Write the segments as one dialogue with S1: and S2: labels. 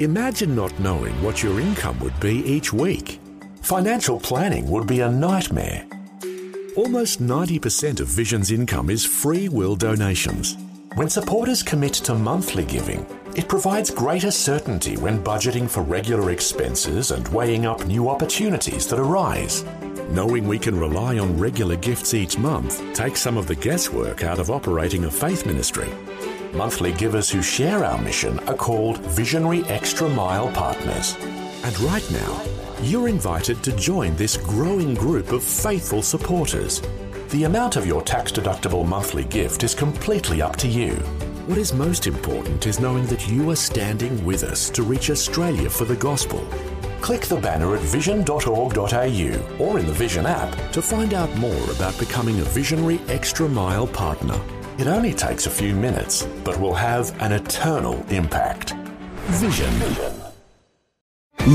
S1: Imagine not knowing what your income would be each week. Financial planning would be a nightmare. Almost 90% of Vision's income is free will donations. When supporters commit to monthly giving, it provides greater certainty when budgeting for regular expenses and weighing up new opportunities that arise. Knowing we can rely on regular gifts each month takes some of the guesswork out of operating a faith ministry. Monthly givers who share our mission are called Visionary Extra Mile Partners. And right now, you're invited to join this growing group of faithful supporters. The amount of your tax deductible monthly gift is completely up to you. What is most important is knowing that you are standing with us to reach Australia for the gospel. Click the banner at vision.org.au or in the Vision app to find out more about becoming a Visionary Extra Mile partner. It only takes a few minutes, but will have an eternal impact. Vision.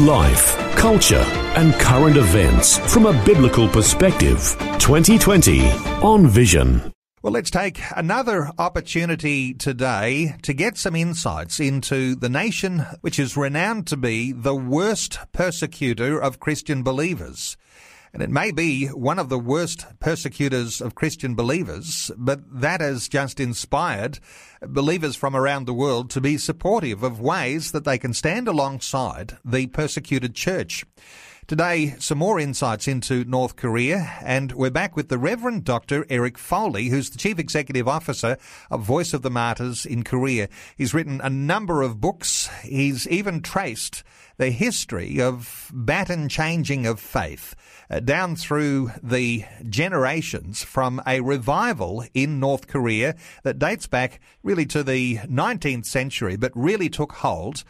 S1: Life, culture, and current events from a biblical perspective. 2020 on Vision.
S2: Well, let's take another opportunity today to get some insights into the nation which is renowned to be the worst persecutor of Christian believers. And it may be one of the worst persecutors of Christian believers, but that has just inspired believers from around the world to be supportive of ways that they can stand alongside the persecuted church. Today, some more insights into North Korea, and we're back with the Reverend Dr. Eric Foley, who's the Chief Executive Officer of Voice of the Martyrs in Korea. He's written a number of books. He's even traced the history of baton changing of faith uh, down through the generations from a revival in North Korea that dates back really to the 19th century, but really took hold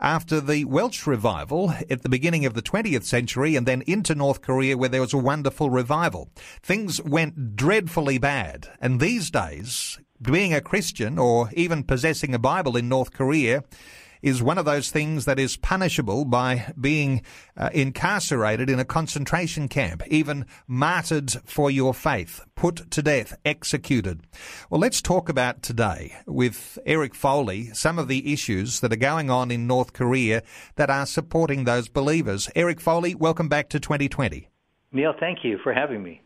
S2: after the Welsh revival at the beginning of the 20th century and then into North Korea where there was a wonderful revival. Things went dreadfully bad. And these days, being a Christian or even possessing a Bible in North Korea is one of those things that is punishable by being uh, incarcerated in a concentration camp, even martyred for your faith, put to death, executed. Well, let's talk about today with Eric Foley some of the issues that are going on in North Korea that are supporting those believers. Eric Foley, welcome back to 2020.
S3: Neil, thank you for having me.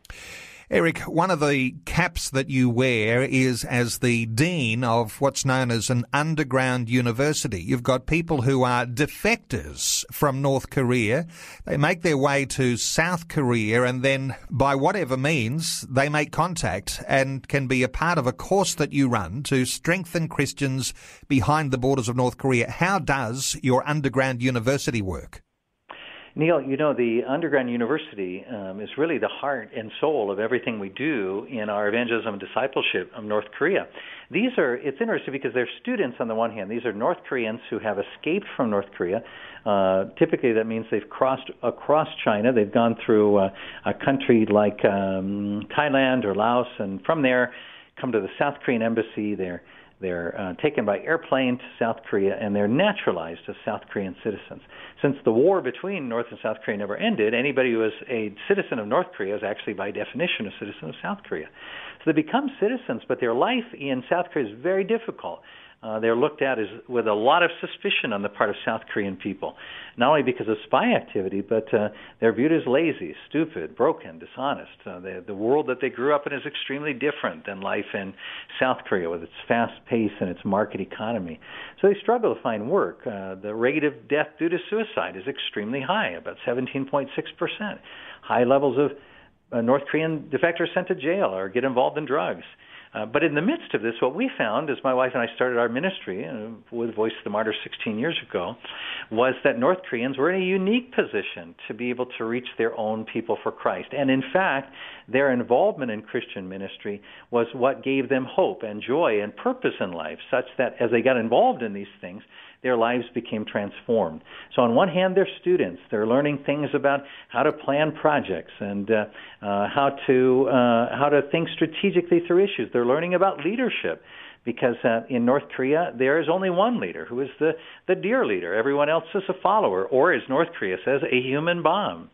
S2: Eric, one of the caps that you wear is as the dean of what's known as an underground university. You've got people who are defectors from North Korea. They make their way to South Korea and then by whatever means they make contact and can be a part of a course that you run to strengthen Christians behind the borders of North Korea. How does your underground university work?
S3: Neil, you know, the underground university um, is really the heart and soul of everything we do in our evangelism and discipleship of North Korea. These are, it's interesting because they're students on the one hand. These are North Koreans who have escaped from North Korea. Uh, typically, that means they've crossed across China. They've gone through uh, a country like um, Thailand or Laos, and from there, come to the South Korean embassy. They're they're uh, taken by airplane to South Korea and they're naturalized as South Korean citizens. Since the war between North and South Korea never ended, anybody who is a citizen of North Korea is actually, by definition, a citizen of South Korea. So they become citizens, but their life in South Korea is very difficult uh, they're looked at as with a lot of suspicion on the part of South Korean people, not only because of spy activity, but uh, they're viewed as lazy, stupid, broken, dishonest. Uh, they, the world that they grew up in is extremely different than life in South Korea with its fast pace and its market economy. So they struggle to find work. Uh, the rate of death due to suicide is extremely high, about 17.6 percent. High levels of uh, North Korean defectors sent to jail or get involved in drugs. But in the midst of this, what we found as my wife and I started our ministry uh, with Voice of the Martyrs 16 years ago was that North Koreans were in a unique position to be able to reach their own people for Christ. And in fact, their involvement in Christian ministry was what gave them hope and joy and purpose in life, such that as they got involved in these things, their lives became transformed. So, on one hand, they're students. They're learning things about how to plan projects and uh, uh, how to uh, how to think strategically through issues. They're learning about leadership because uh, in North Korea there is only one leader who is the the dear leader. Everyone else is a follower, or as North Korea says, a human bomb.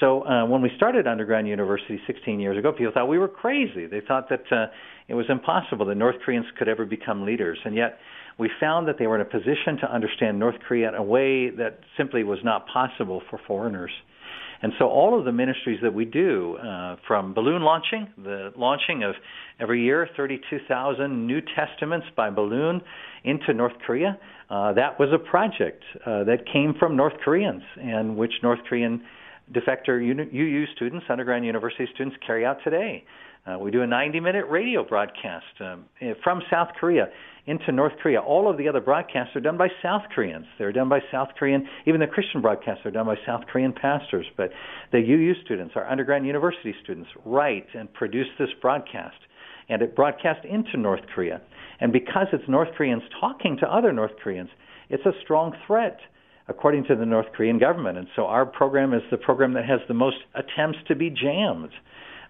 S3: So uh, when we started Underground University 16 years ago, people thought we were crazy. They thought that uh, it was impossible that North Koreans could ever become leaders, and yet we found that they were in a position to understand North Korea in a way that simply was not possible for foreigners. And so all of the ministries that we do, uh, from balloon launching, the launching of every year 32,000 New Testaments by balloon into North Korea, uh, that was a project uh, that came from North Koreans and which North Korean defector UU students, underground university students, carry out today. Uh, we do a 90 minute radio broadcast um, eh, from South Korea into North Korea. All of the other broadcasts are done by South Koreans. They're done by South Korean, even the Christian broadcasts are done by South Korean pastors. But the UU students, our underground university students, write and produce this broadcast. And it broadcasts into North Korea. And because it's North Koreans talking to other North Koreans, it's a strong threat according to the North Korean government. And so our program is the program that has the most attempts to be jammed.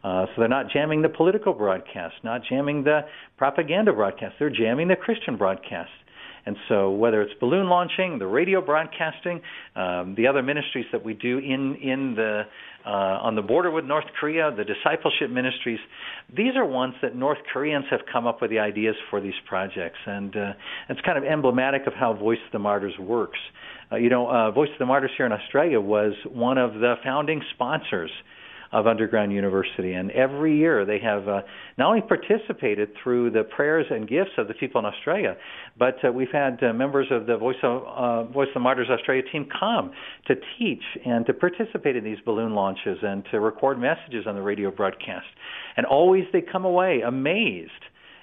S3: Uh, so they're not jamming the political broadcast, not jamming the propaganda broadcast. They're jamming the Christian broadcast. And so, whether it's balloon launching, the radio broadcasting, um, the other ministries that we do in in the uh, on the border with North Korea, the discipleship ministries, these are ones that North Koreans have come up with the ideas for these projects, and uh, it's kind of emblematic of how Voice of the Martyrs works. Uh, you know, uh, Voice of the Martyrs here in Australia was one of the founding sponsors of Underground University. And every year they have uh, not only participated through the prayers and gifts of the people in Australia, but uh, we've had uh, members of the Voice of, uh, Voice of the Martyrs Australia team come to teach and to participate in these balloon launches and to record messages on the radio broadcast. And always they come away amazed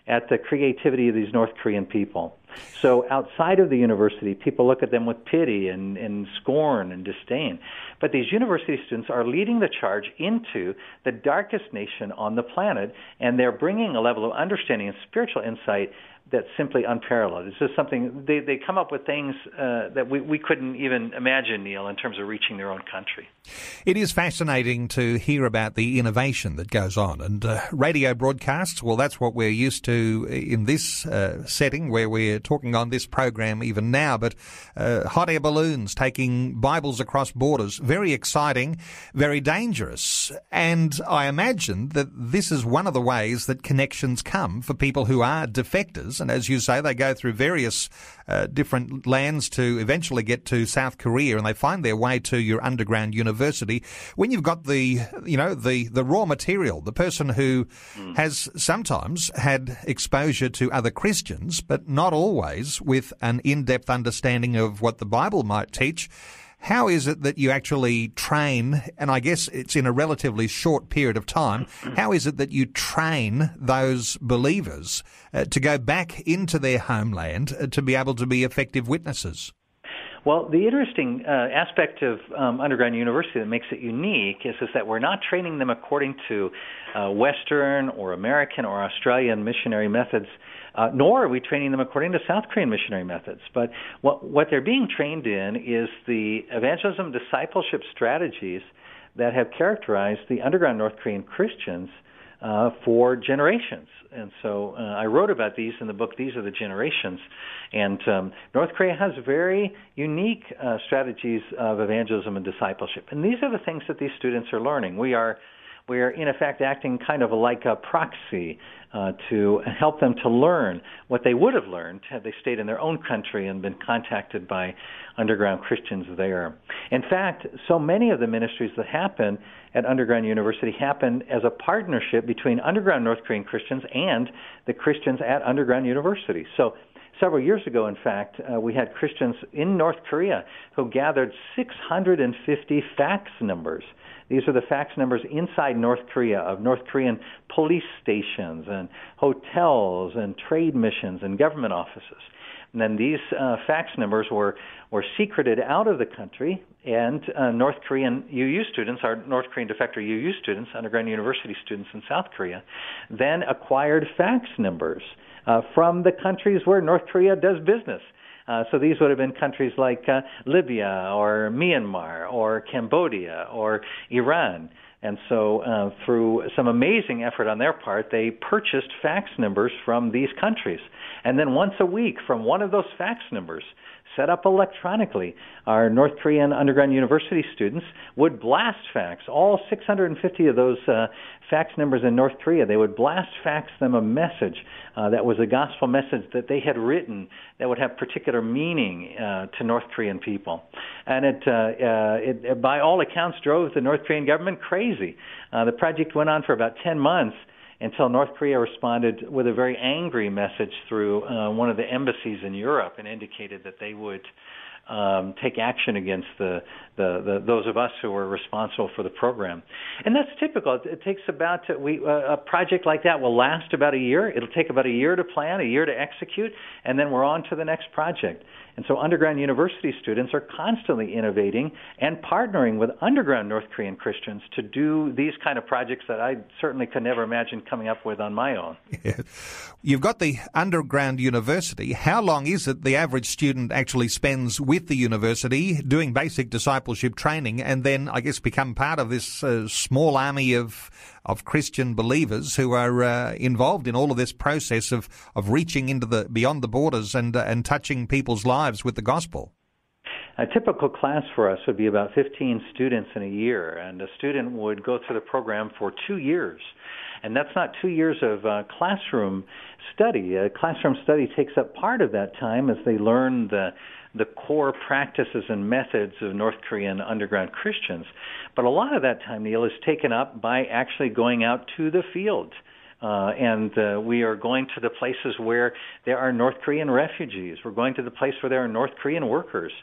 S3: at the creativity of these North Korean people. So outside of the university, people look at them with pity and, and scorn and disdain. But these university students are leading the charge into the darkest nation on the planet, and they're bringing a level of understanding and spiritual insight that's simply unparalleled. It's just something they they come up with things uh, that we we couldn't even imagine, Neil, in terms of reaching their own country.
S2: It is fascinating to hear about the innovation that goes on, and uh, radio broadcasts. Well, that's what we're used to in this uh, setting where we're talking on this program even now. But uh, hot air balloons taking Bibles across borders, very exciting, very dangerous, and I imagine that this is one of the ways that connections come for people who are defectors and as you say, they go through various uh, different lands to eventually get to South Korea, and they find their way to your underground university. When you've got the, you know, the the raw material, the person who mm. has sometimes had exposure to other Christians, but not always with an in-depth understanding of what the Bible might teach how is it that you actually train, and I guess it's in a relatively short period of time, how is it that you train those believers uh, to go back into their homeland uh, to be able to be effective witnesses?
S3: Well, the interesting uh, aspect of um, underground university that makes it unique is, is that we're not training them according to uh, Western or American or Australian missionary methods uh, nor are we training them according to South Korean missionary methods. But what, what they're being trained in is the evangelism discipleship strategies that have characterized the underground North Korean Christians uh, for generations. And so uh, I wrote about these in the book, These Are the Generations. And um, North Korea has very unique uh, strategies of evangelism and discipleship. And these are the things that these students are learning. We are we are in effect acting kind of like a proxy uh, to help them to learn what they would have learned had they stayed in their own country and been contacted by underground Christians there. In fact, so many of the ministries that happen at Underground University happen as a partnership between underground North Korean Christians and the Christians at Underground University. So several years ago, in fact, uh, we had Christians in North Korea who gathered 650 fax numbers these are the fax numbers inside North Korea of North Korean police stations and hotels and trade missions and government offices. And then these uh, fax numbers were, were secreted out of the country, and uh, North Korean UU students, our North Korean defector UU students, underground university students in South Korea, then acquired fax numbers uh, from the countries where North Korea does business. Uh, so these would have been countries like uh, Libya or Myanmar or Cambodia or Iran. And so, uh, through some amazing effort on their part, they purchased fax numbers from these countries. And then once a week, from one of those fax numbers, set up electronically. Our North Korean underground university students would blast fax all 650 of those uh, fax numbers in North Korea. They would blast fax them a message uh, that was a gospel message that they had written that would have particular meaning uh, to North Korean people, and it, uh, uh, it, by all accounts, drove the North Korean government crazy. Uh, the project went on for about 10 months until North Korea responded with a very angry message through uh, one of the embassies in Europe and indicated that they would um, take action against the, the, the, those of us who were responsible for the program. And that's typical. It takes about we uh, a project like that will last about a year. It'll take about a year to plan, a year to execute, and then we're on to the next project. And so underground university students are constantly innovating and partnering with underground North Korean Christians to do these kind of projects that I certainly could never imagine coming up with on my own.
S2: You've got the underground university. How long is it the average student actually spends with the university doing basic discipleship training and then, I guess, become part of this uh, small army of of Christian believers who are uh, involved in all of this process of, of reaching into the beyond the borders and uh, and touching people's lives with the gospel.
S3: A typical class for us would be about 15 students in a year, and a student would go through the program for two years. And that's not two years of uh, classroom study. Uh, classroom study takes up part of that time as they learn the the core practices and methods of North Korean underground Christians. But a lot of that time, Neil, is taken up by actually going out to the field. Uh, and uh, we are going to the places where there are North Korean refugees. We're going to the place where there are North Korean workers.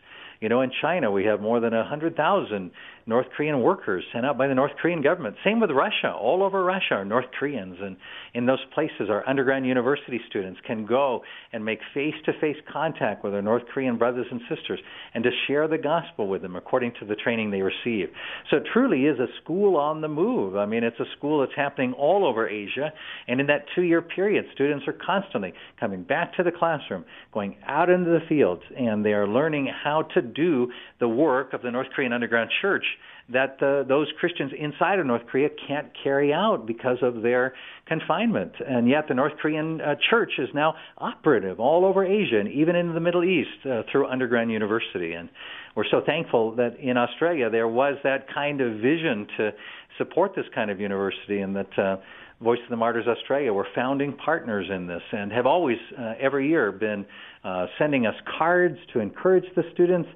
S3: You know, in China, we have more than 100,000 North Korean workers sent out by the North Korean government. Same with Russia. All over Russia are North Koreans. And in those places, our underground university students can go and make face to face contact with our North Korean brothers and sisters and to share the gospel with them according to the training they receive. So it truly is a school on the move. I mean, it's a school that's happening all over Asia. And in that two year period, students are constantly coming back to the classroom, going out into the fields, and they are learning how to do the work of the North Korean underground church that uh, those Christians inside of North Korea can't carry out because of their confinement. And yet, the North Korean uh, church is now operative all over Asia and even in the Middle East uh, through underground university. And we're so thankful that in Australia there was that kind of vision to support this kind of university and that. Uh, Voice of the Martyrs Australia, we're founding partners in this and have always, uh, every year, been uh, sending us cards to encourage the students,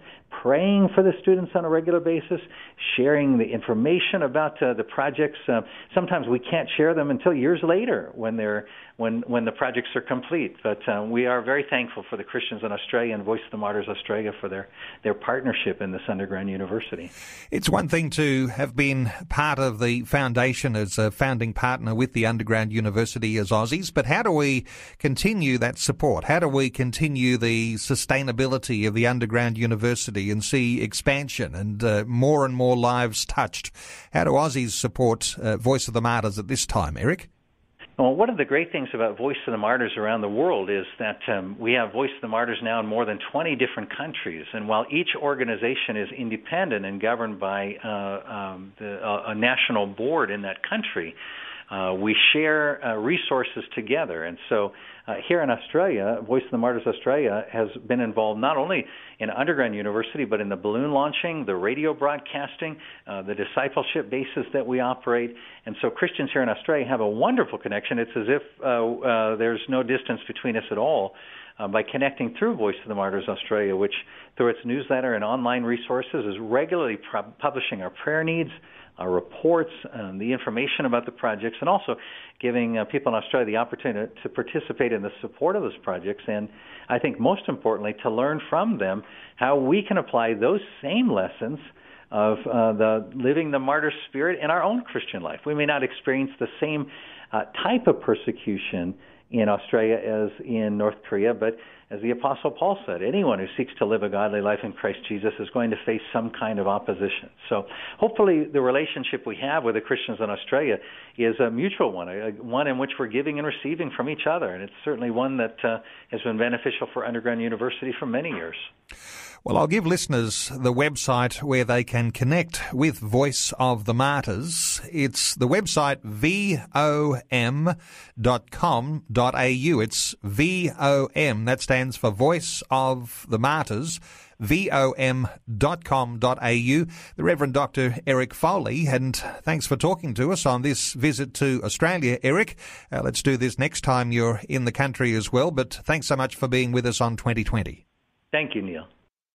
S3: praying for the students on a regular basis, sharing the information about uh, the projects. Uh, sometimes we can't share them until years later when they're when when the projects are complete. But uh, we are very thankful for the Christians in Australia and Voice of the Martyrs Australia for their their partnership in this underground university.
S2: It's one thing to have been part of the foundation as a founding partner with the underground university as Aussies, but how do we continue that support? How do we continue the sustainability of the underground university and see expansion and uh, more and more lives touched? How do Aussies support uh, Voice of the Martyrs at this time, Eric?
S3: Well, one of the great things about Voice of the Martyrs around the world is that um, we have Voice of the Martyrs now in more than 20 different countries. And while each organization is independent and governed by uh, um, the, uh, a national board in that country, uh, we share uh, resources together. And so uh, here in Australia, Voice of the Martyrs Australia has been involved not only in underground university, but in the balloon launching, the radio broadcasting, uh, the discipleship bases that we operate. And so Christians here in Australia have a wonderful connection. It's as if uh, uh, there's no distance between us at all. Uh, by connecting through Voice of the Martyrs Australia, which through its newsletter and online resources is regularly publishing our prayer needs, our reports, um, the information about the projects, and also giving uh, people in Australia the opportunity to participate in the support of those projects. And I think most importantly, to learn from them how we can apply those same lessons of uh, the living the martyr spirit in our own Christian life. We may not experience the same uh, type of persecution in Australia as in North Korea, but as the Apostle Paul said, anyone who seeks to live a godly life in Christ Jesus is going to face some kind of opposition. So hopefully the relationship we have with the Christians in Australia is a mutual one, a, one in which we're giving and receiving from each other. And it's certainly one that uh, has been beneficial for Underground University for many years.
S2: Well, I'll give listeners the website where they can connect with Voice of the Martyrs. It's the website vom.com.au. It's VOM. That stands for Voice of the Martyrs vom.com.au. The Reverend Dr. Eric Foley, and thanks for talking to us on this visit to Australia, Eric. Uh, let's do this next time you're in the country as well, but thanks so much for being with us on 2020.
S3: Thank you, Neil.